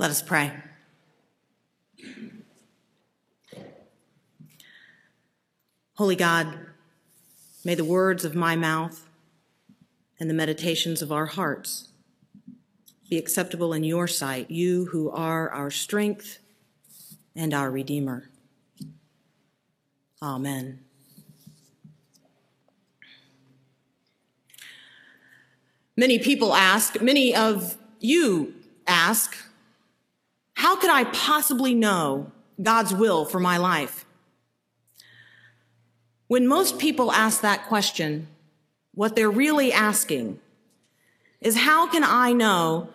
Let us pray. Holy God, may the words of my mouth and the meditations of our hearts be acceptable in your sight, you who are our strength and our Redeemer. Amen. Many people ask, many of you ask, how could I possibly know God's will for my life? When most people ask that question, what they're really asking is how can I know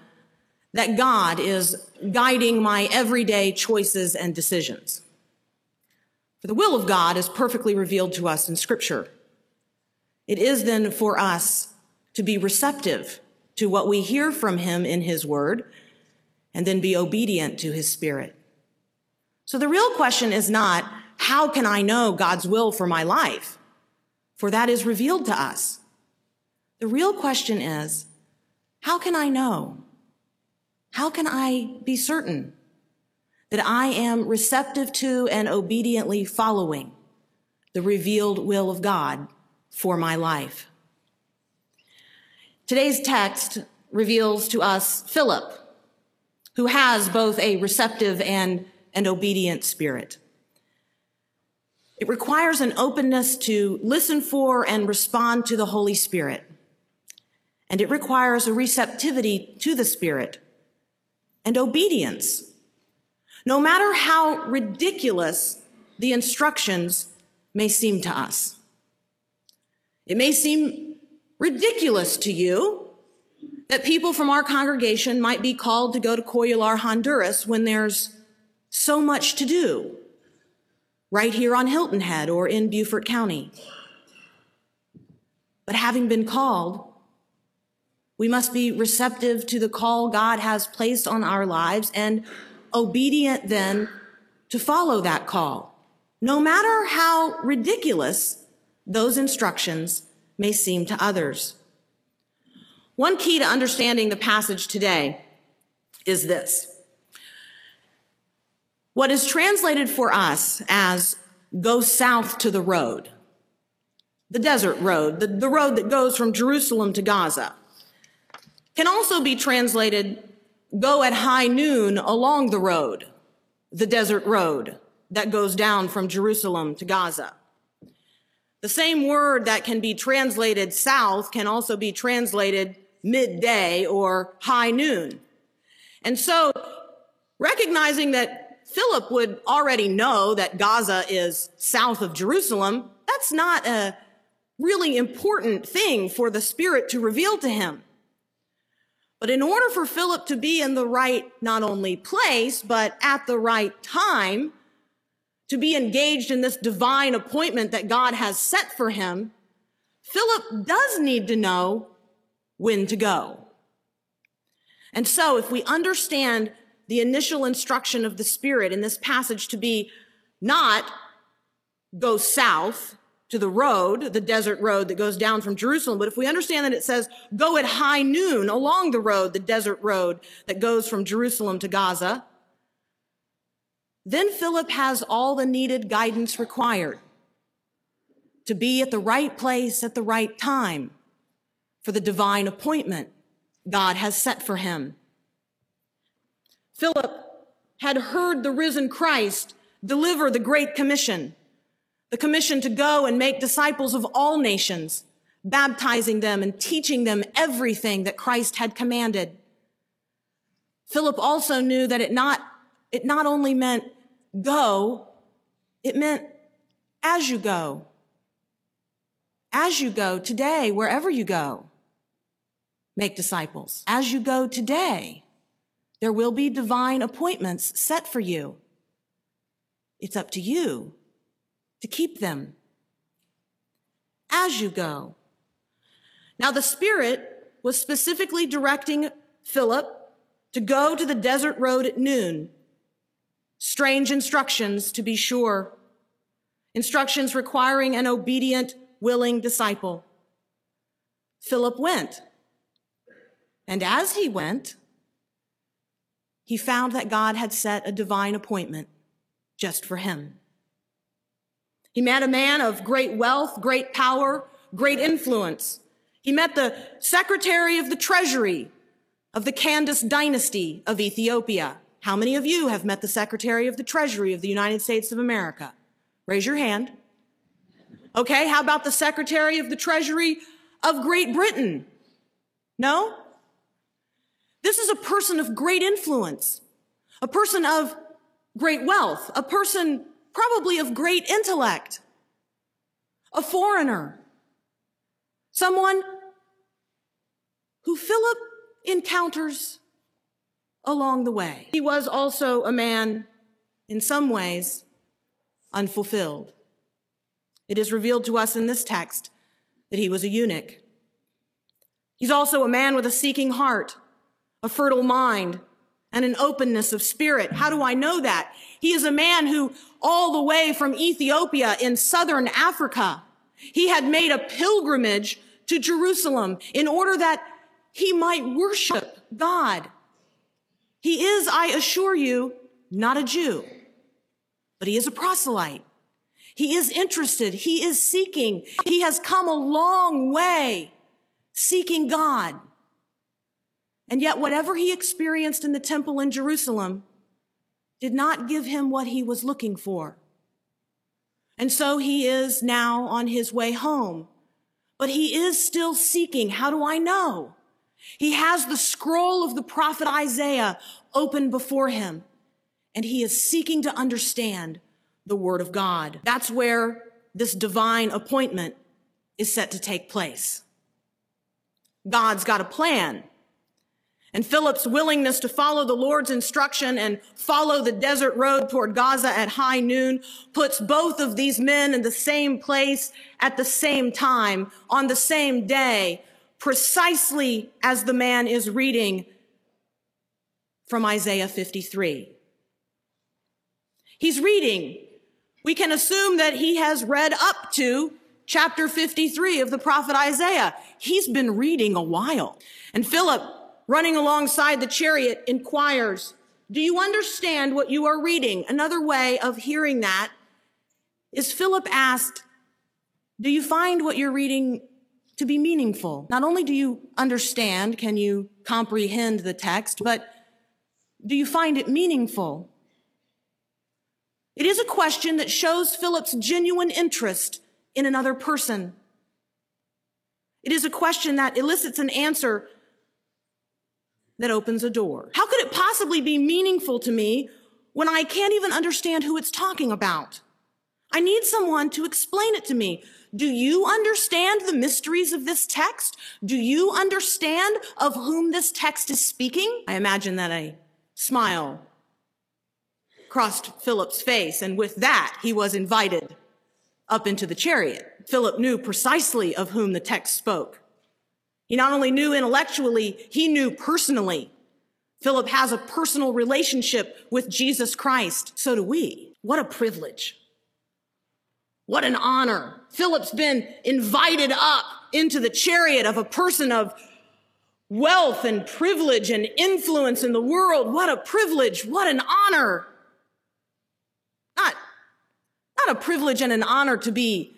that God is guiding my everyday choices and decisions? For the will of God is perfectly revealed to us in Scripture. It is then for us to be receptive to what we hear from Him in His Word and then be obedient to His Spirit. So the real question is not, how can I know God's will for my life? For that is revealed to us. The real question is, how can I know? How can I be certain that I am receptive to and obediently following the revealed will of God for my life? Today's text reveals to us Philip, who has both a receptive and an obedient spirit. It requires an openness to listen for and respond to the Holy Spirit. And it requires a receptivity to the Spirit and obedience. No matter how ridiculous the instructions may seem to us. It may seem ridiculous to you that people from our congregation might be called to go to Coyular, Honduras when there's so much to do right here on Hilton Head or in Beaufort County. But having been called, we must be receptive to the call God has placed on our lives and obedient then to follow that call, no matter how ridiculous those instructions may seem to others. One key to understanding the passage today is this. What is translated for us as go south to the road, the desert road, the, the road that goes from Jerusalem to Gaza, can also be translated go at high noon along the road, the desert road that goes down from Jerusalem to Gaza. The same word that can be translated south can also be translated midday or high noon. And so recognizing that Philip would already know that Gaza is south of Jerusalem. That's not a really important thing for the Spirit to reveal to him. But in order for Philip to be in the right, not only place, but at the right time, to be engaged in this divine appointment that God has set for him, Philip does need to know when to go. And so if we understand the initial instruction of the Spirit in this passage to be not go south to the road, the desert road that goes down from Jerusalem. But if we understand that it says go at high noon along the road, the desert road that goes from Jerusalem to Gaza, then Philip has all the needed guidance required to be at the right place at the right time for the divine appointment God has set for him. Philip had heard the risen Christ deliver the Great Commission, the commission to go and make disciples of all nations, baptizing them and teaching them everything that Christ had commanded. Philip also knew that it not, it not only meant go, it meant as you go. As you go today, wherever you go, make disciples. As you go today, there will be divine appointments set for you. It's up to you to keep them as you go. Now, the Spirit was specifically directing Philip to go to the desert road at noon. Strange instructions, to be sure. Instructions requiring an obedient, willing disciple. Philip went. And as he went, he found that God had set a divine appointment just for him. He met a man of great wealth, great power, great influence. He met the secretary of the treasury of the Candace dynasty of Ethiopia. How many of you have met the secretary of the treasury of the United States of America? Raise your hand. Okay, how about the secretary of the treasury of Great Britain? No? This is a person of great influence, a person of great wealth, a person probably of great intellect, a foreigner, someone who Philip encounters along the way. He was also a man, in some ways, unfulfilled. It is revealed to us in this text that he was a eunuch. He's also a man with a seeking heart, a fertile mind, and an openness of spirit. How do I know that? He is a man who, all the way from Ethiopia in southern Africa, he had made a pilgrimage to Jerusalem in order that he might worship God. He is, I assure you, not a Jew, but he is a proselyte. He is interested. He is seeking. He has come a long way seeking God. And yet, whatever he experienced in the temple in Jerusalem did not give him what he was looking for. And so he is now on his way home. But he is still seeking. How do I know? He has the scroll of the prophet Isaiah open before him, and he is seeking to understand the word of God. That's where this divine appointment is set to take place. God's got a plan. And Philip's willingness to follow the Lord's instruction and follow the desert road toward Gaza at high noon puts both of these men in the same place at the same time on the same day, precisely as the man is reading from Isaiah 53. He's reading. We can assume that he has read up to chapter 53 of the prophet Isaiah. He's been reading a while. And Philip, running alongside the chariot, inquires, Do you understand what you are reading? Another way of hearing that is Philip asked, Do you find what you're reading to be meaningful? Not only do you understand, can you comprehend the text, but do you find it meaningful? It is a question that shows Philip's genuine interest in another person. It is a question that elicits an answer that opens a door. How could it possibly be meaningful to me when I can't even understand who it's talking about? I need someone to explain it to me. Do you understand the mysteries of this text? Do you understand of whom this text is speaking? I imagine that a smile crossed Philip's face, and with that, he was invited up into the chariot. Philip knew precisely of whom the text spoke. He not only knew intellectually, he knew personally. Philip has a personal relationship with Jesus Christ. So do we. What a privilege. What an honor. Philip's been invited up into the chariot of a person of wealth and privilege and influence in the world. What a privilege. What an honor. Not, not a privilege and an honor to be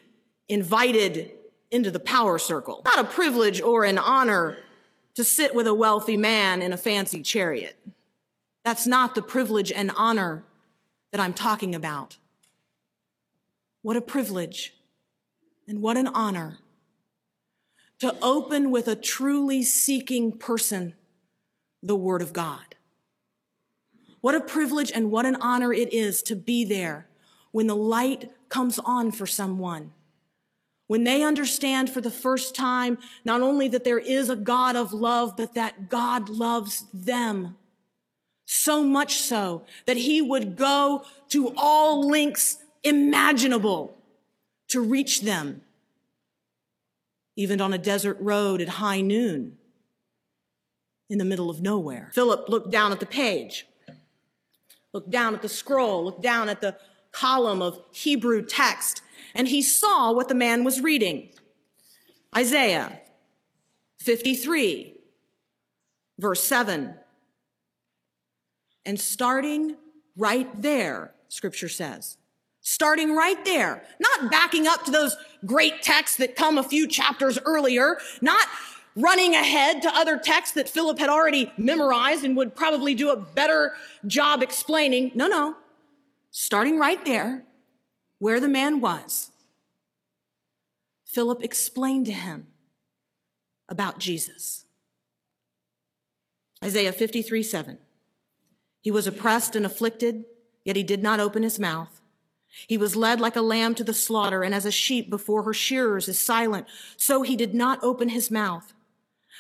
invited into the power circle. Not a privilege or an honor to sit with a wealthy man in a fancy chariot. That's not the privilege and honor that I'm talking about. What a privilege and what an honor to open with a truly seeking person the Word of God. What a privilege and what an honor it is to be there when the light comes on for someone when they understand for the first time, not only that there is a God of love, but that God loves them. So much so that he would go to all lengths imaginable to reach them, even on a desert road at high noon in the middle of nowhere. Philip looked down at the page, looked down at the scroll, looked down at the column of Hebrew text, and he saw what the man was reading. Isaiah 53, verse 7. And starting right there, scripture says, starting right there, not backing up to those great texts that come a few chapters earlier, not running ahead to other texts that Philip had already memorized and would probably do a better job explaining. No, no. Starting right there, where the man was, Philip explained to him about Jesus. Isaiah 53 7. He was oppressed and afflicted, yet he did not open his mouth. He was led like a lamb to the slaughter, and as a sheep before her shearers is silent, so he did not open his mouth.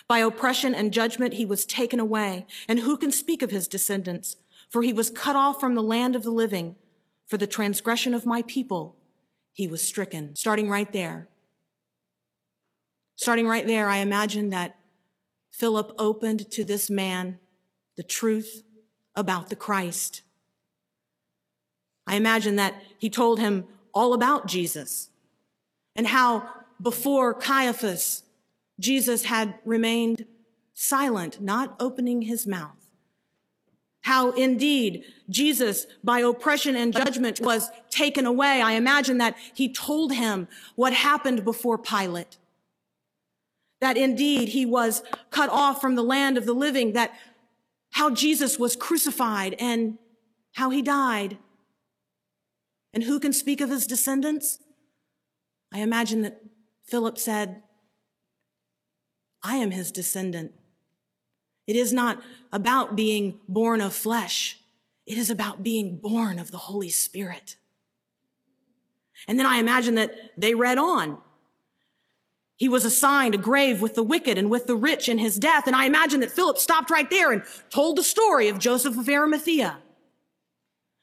By oppression and judgment he was taken away, and who can speak of his descendants? For he was cut off from the land of the living. For the transgression of my people, he was stricken. Starting right there. Starting right there, I imagine that Philip opened to this man the truth about the Christ. I imagine that he told him all about Jesus and how before Caiaphas, Jesus had remained silent, not opening his mouth. How indeed Jesus, by oppression and judgment, was taken away. I imagine that he told him what happened before Pilate. That indeed he was cut off from the land of the living, that how Jesus was crucified and how he died and who can speak of his descendants? I imagine that Philip said, I am his descendant. It is not about being born of flesh. It is about being born of the Holy Spirit. And then I imagine that they read on. He was assigned a grave with the wicked and with the rich in his death. And I imagine that Philip stopped right there and told the story of Joseph of Arimathea.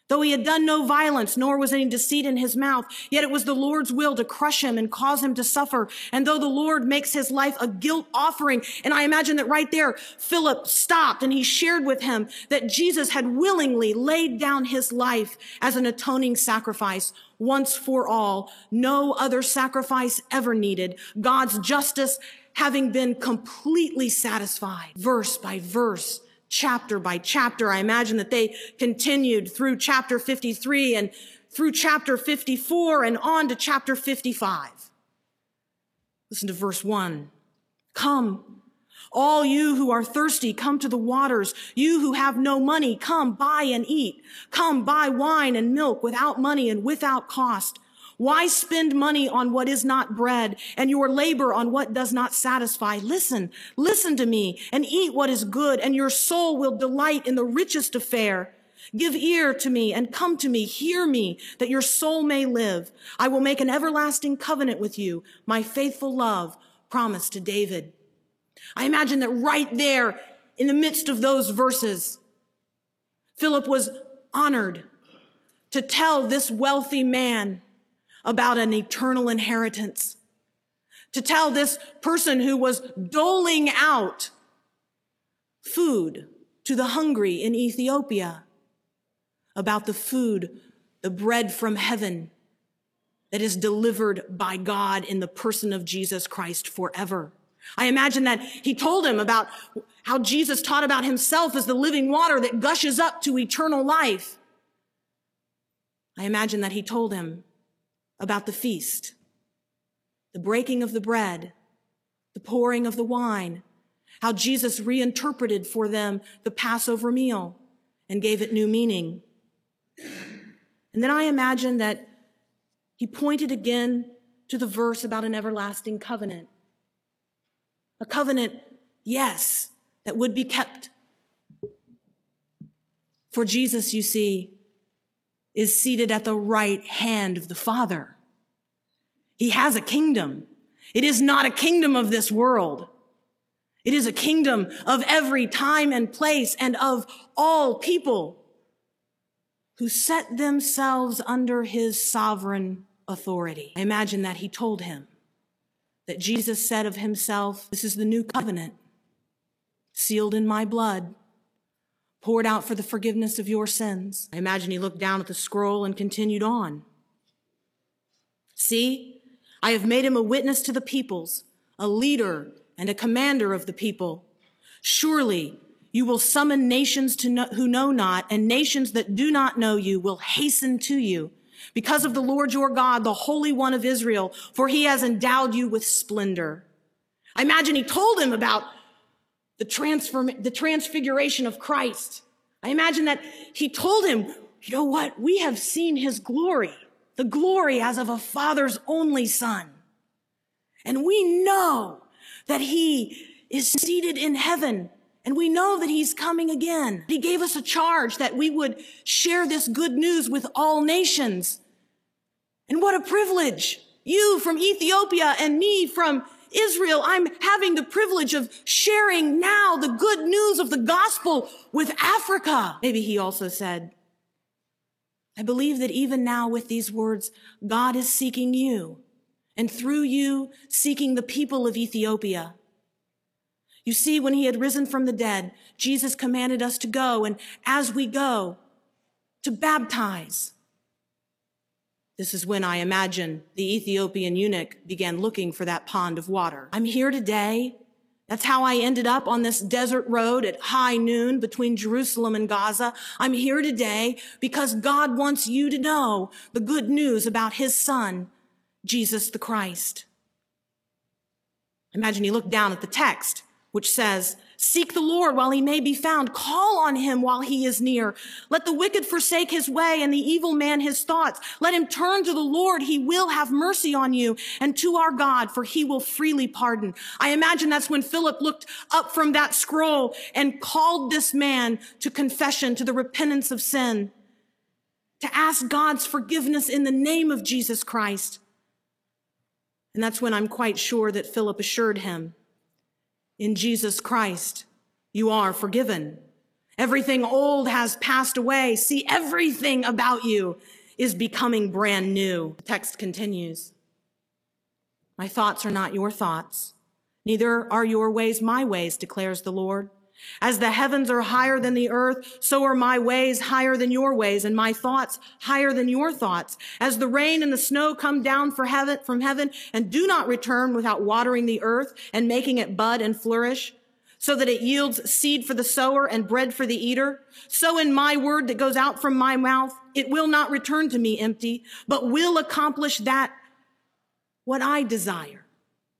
Though he had done no violence, nor was any deceit in his mouth, yet it was the Lord's will to crush him and cause him to suffer. And though the Lord makes his life a guilt offering, and I imagine that right there, Philip stopped and he shared with him that Jesus had willingly laid down his life as an atoning sacrifice once for all. No other sacrifice ever needed. God's justice having been completely satisfied, verse by verse chapter by chapter. I imagine that they continued through chapter 53 and through chapter 54 and on to chapter 55. Listen to verse 1. Come, all you who are thirsty, come to the waters. You who have no money, come buy and eat. Come buy wine and milk without money and without cost. Why spend money on what is not bread and your labor on what does not satisfy? Listen, listen to me and eat what is good and your soul will delight in the richest affair. Give ear to me and come to me. Hear me that your soul may live. I will make an everlasting covenant with you, my faithful love promised to David. I imagine that right there in the midst of those verses, Philip was honored to tell this wealthy man about an eternal inheritance. To tell this person who was doling out food to the hungry in Ethiopia about the food, the bread from heaven that is delivered by God in the person of Jesus Christ forever. I imagine that he told him about how Jesus taught about himself as the living water that gushes up to eternal life. I imagine that he told him about the feast, the breaking of the bread, the pouring of the wine, how Jesus reinterpreted for them the Passover meal and gave it new meaning. And then I imagine that he pointed again to the verse about an everlasting covenant. A covenant, yes, that would be kept. For Jesus, you see, is seated at the right hand of the Father. He has a kingdom. It is not a kingdom of this world. It is a kingdom of every time and place and of all people who set themselves under his sovereign authority. I imagine that he told him that Jesus said of himself, This is the new covenant, sealed in my blood poured out for the forgiveness of your sins. I imagine he looked down at the scroll and continued on. See, I have made him a witness to the peoples, a leader and a commander of the people. Surely You will summon nations to know, who know not, and nations that do not know you will hasten to you because of the Lord your God, the Holy One of Israel, for he has endowed you with splendor. I imagine he told him about the transform, the transfiguration of Christ. I imagine that he told him, you know what? We have seen his glory, the glory as of a father's only son. And we know that he is seated in heaven and we know that he's coming again. He gave us a charge that we would share this good news with all nations. And what a privilege. You from Ethiopia and me from Israel. I'm having the privilege of sharing now the good news of the gospel with Africa. Maybe he also said, I believe that even now with these words, God is seeking you and through you seeking the people of Ethiopia. You see, when he had risen from the dead, Jesus commanded us to go, and as we go, to baptize. This is when I imagine the Ethiopian eunuch began looking for that pond of water. I'm here today. That's how I ended up on this desert road at high noon between Jerusalem and Gaza. I'm here today because God wants you to know the good news about his son, Jesus the Christ. Imagine he looked down at the text which says, Seek the Lord while he may be found. Call on him while he is near. Let the wicked forsake his way and the evil man his thoughts. Let him turn to the Lord. He will have mercy on you and to our God, for he will freely pardon. I imagine that's when Philip looked up from that scroll and called this man to confession, to the repentance of sin, to ask God's forgiveness in the name of Jesus Christ. And that's when I'm quite sure that Philip assured him in Jesus Christ, you are forgiven. Everything old has passed away. See, everything about you is becoming brand new. The text continues. My thoughts are not your thoughts. Neither are your ways my ways, declares the Lord. As the heavens are higher than the earth, so are my ways higher than your ways and my thoughts higher than your thoughts. As the rain and the snow come down heaven, from heaven and do not return without watering the earth and making it bud and flourish, so that it yields seed for the sower and bread for the eater, so in my word that goes out from my mouth, it will not return to me empty, but will accomplish that what I desire,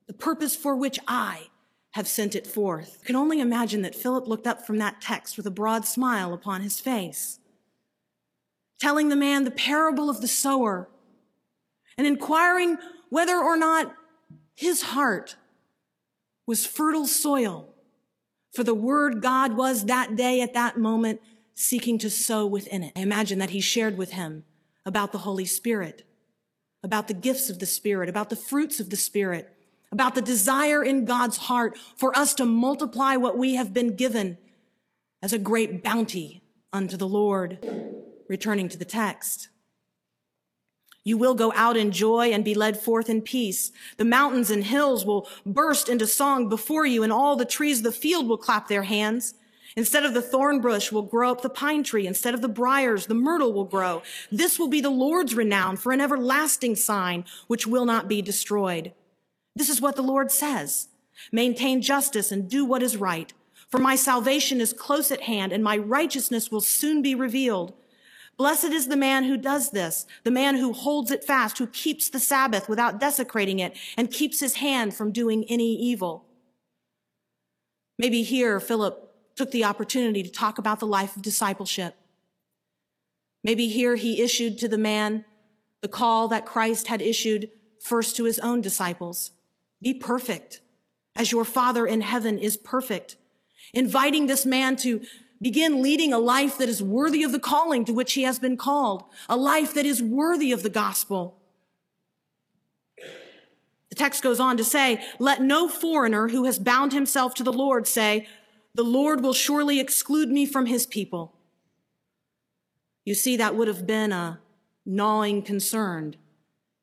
the purpose for which I have sent it forth. I can only imagine that Philip looked up from that text with a broad smile upon his face, telling the man the parable of the sower and inquiring whether or not his heart was fertile soil for the word God was that day at that moment seeking to sow within it. I imagine that he shared with him about the Holy Spirit, about the gifts of the Spirit, about the fruits of the Spirit, about the desire in God's heart for us to multiply what we have been given as a great bounty unto the Lord. Returning to the text. You will go out in joy and be led forth in peace. The mountains and hills will burst into song before you, and all the trees of the field will clap their hands. Instead of the thorn bush will grow up the pine tree. Instead of the briars, the myrtle will grow. This will be the Lord's renown for an everlasting sign which will not be destroyed. This is what the Lord says. Maintain justice and do what is right. For my salvation is close at hand and my righteousness will soon be revealed. Blessed is the man who does this, the man who holds it fast, who keeps the Sabbath without desecrating it and keeps his hand from doing any evil. Maybe here Philip took the opportunity to talk about the life of discipleship. Maybe here he issued to the man the call that Christ had issued first to his own disciples. Be perfect as your Father in heaven is perfect. Inviting this man to begin leading a life that is worthy of the calling to which he has been called, a life that is worthy of the gospel. The text goes on to say, let no foreigner who has bound himself to the Lord say, the Lord will surely exclude me from his people. You see, that would have been a gnawing concern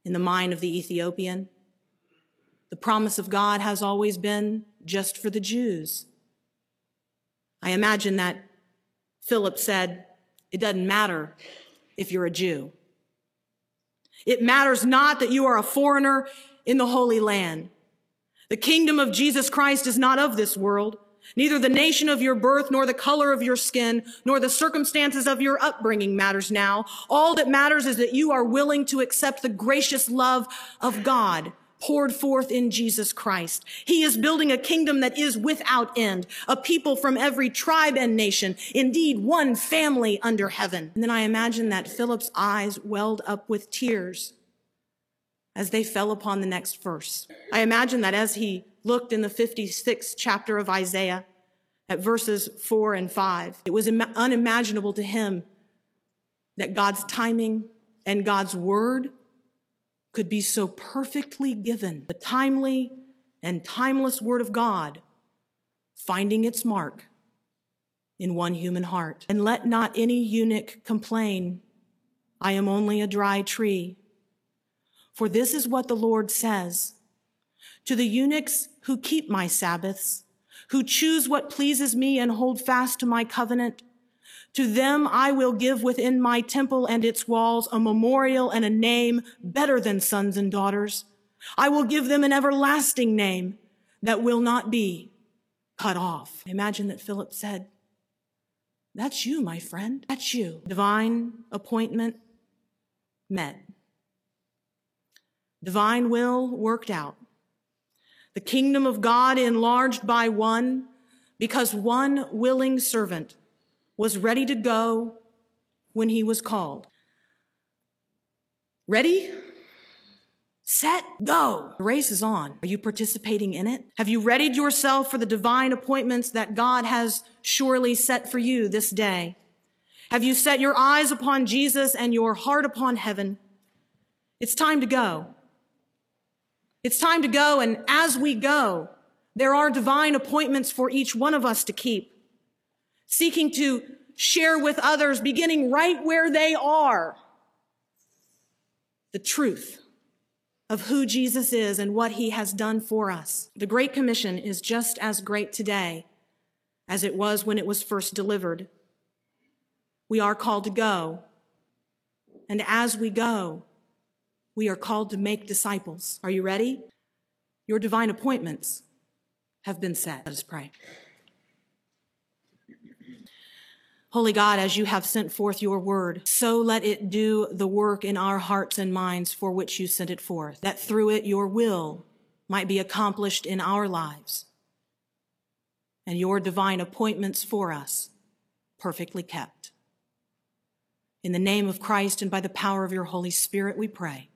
in the mind of the Ethiopian. The promise of God has always been just for the Jews. I imagine that Philip said, It doesn't matter if you're a Jew. It matters not that you are a foreigner in the Holy Land. The kingdom of Jesus Christ is not of this world. Neither the nation of your birth, nor the color of your skin, nor the circumstances of your upbringing matters now. All that matters is that you are willing to accept the gracious love of God poured forth in Jesus Christ. He is building a kingdom that is without end, a people from every tribe and nation, indeed one family under heaven. And then I imagine that Philip's eyes welled up with tears as they fell upon the next verse. I imagine that as he looked in the 56th chapter of Isaiah at verses four and five, it was unimaginable to him that God's timing and God's word could be so perfectly given. The timely and timeless word of God finding its mark in one human heart. And let not any eunuch complain, I am only a dry tree. For this is what the Lord says to the eunuchs who keep my Sabbaths, who choose what pleases me and hold fast to my covenant. To them I will give within my temple and its walls a memorial and a name better than sons and daughters. I will give them an everlasting name that will not be cut off. Imagine that Philip said, That's you, my friend. That's you. Divine appointment met. Divine will worked out. The kingdom of God enlarged by one because one willing servant was ready to go when he was called. Ready? Set, go. The race is on. Are you participating in it? Have you readied yourself for the divine appointments that God has surely set for you this day? Have you set your eyes upon Jesus and your heart upon heaven? It's time to go. It's time to go, and as we go, there are divine appointments for each one of us to keep seeking to share with others, beginning right where they are, the truth of who Jesus is and what he has done for us. The Great Commission is just as great today as it was when it was first delivered. We are called to go. And as we go, we are called to make disciples. Are you ready? Your divine appointments have been set. Let us pray. Holy God, as you have sent forth your word, so let it do the work in our hearts and minds for which you sent it forth, that through it your will might be accomplished in our lives and your divine appointments for us perfectly kept. In the name of Christ and by the power of your Holy Spirit, we pray.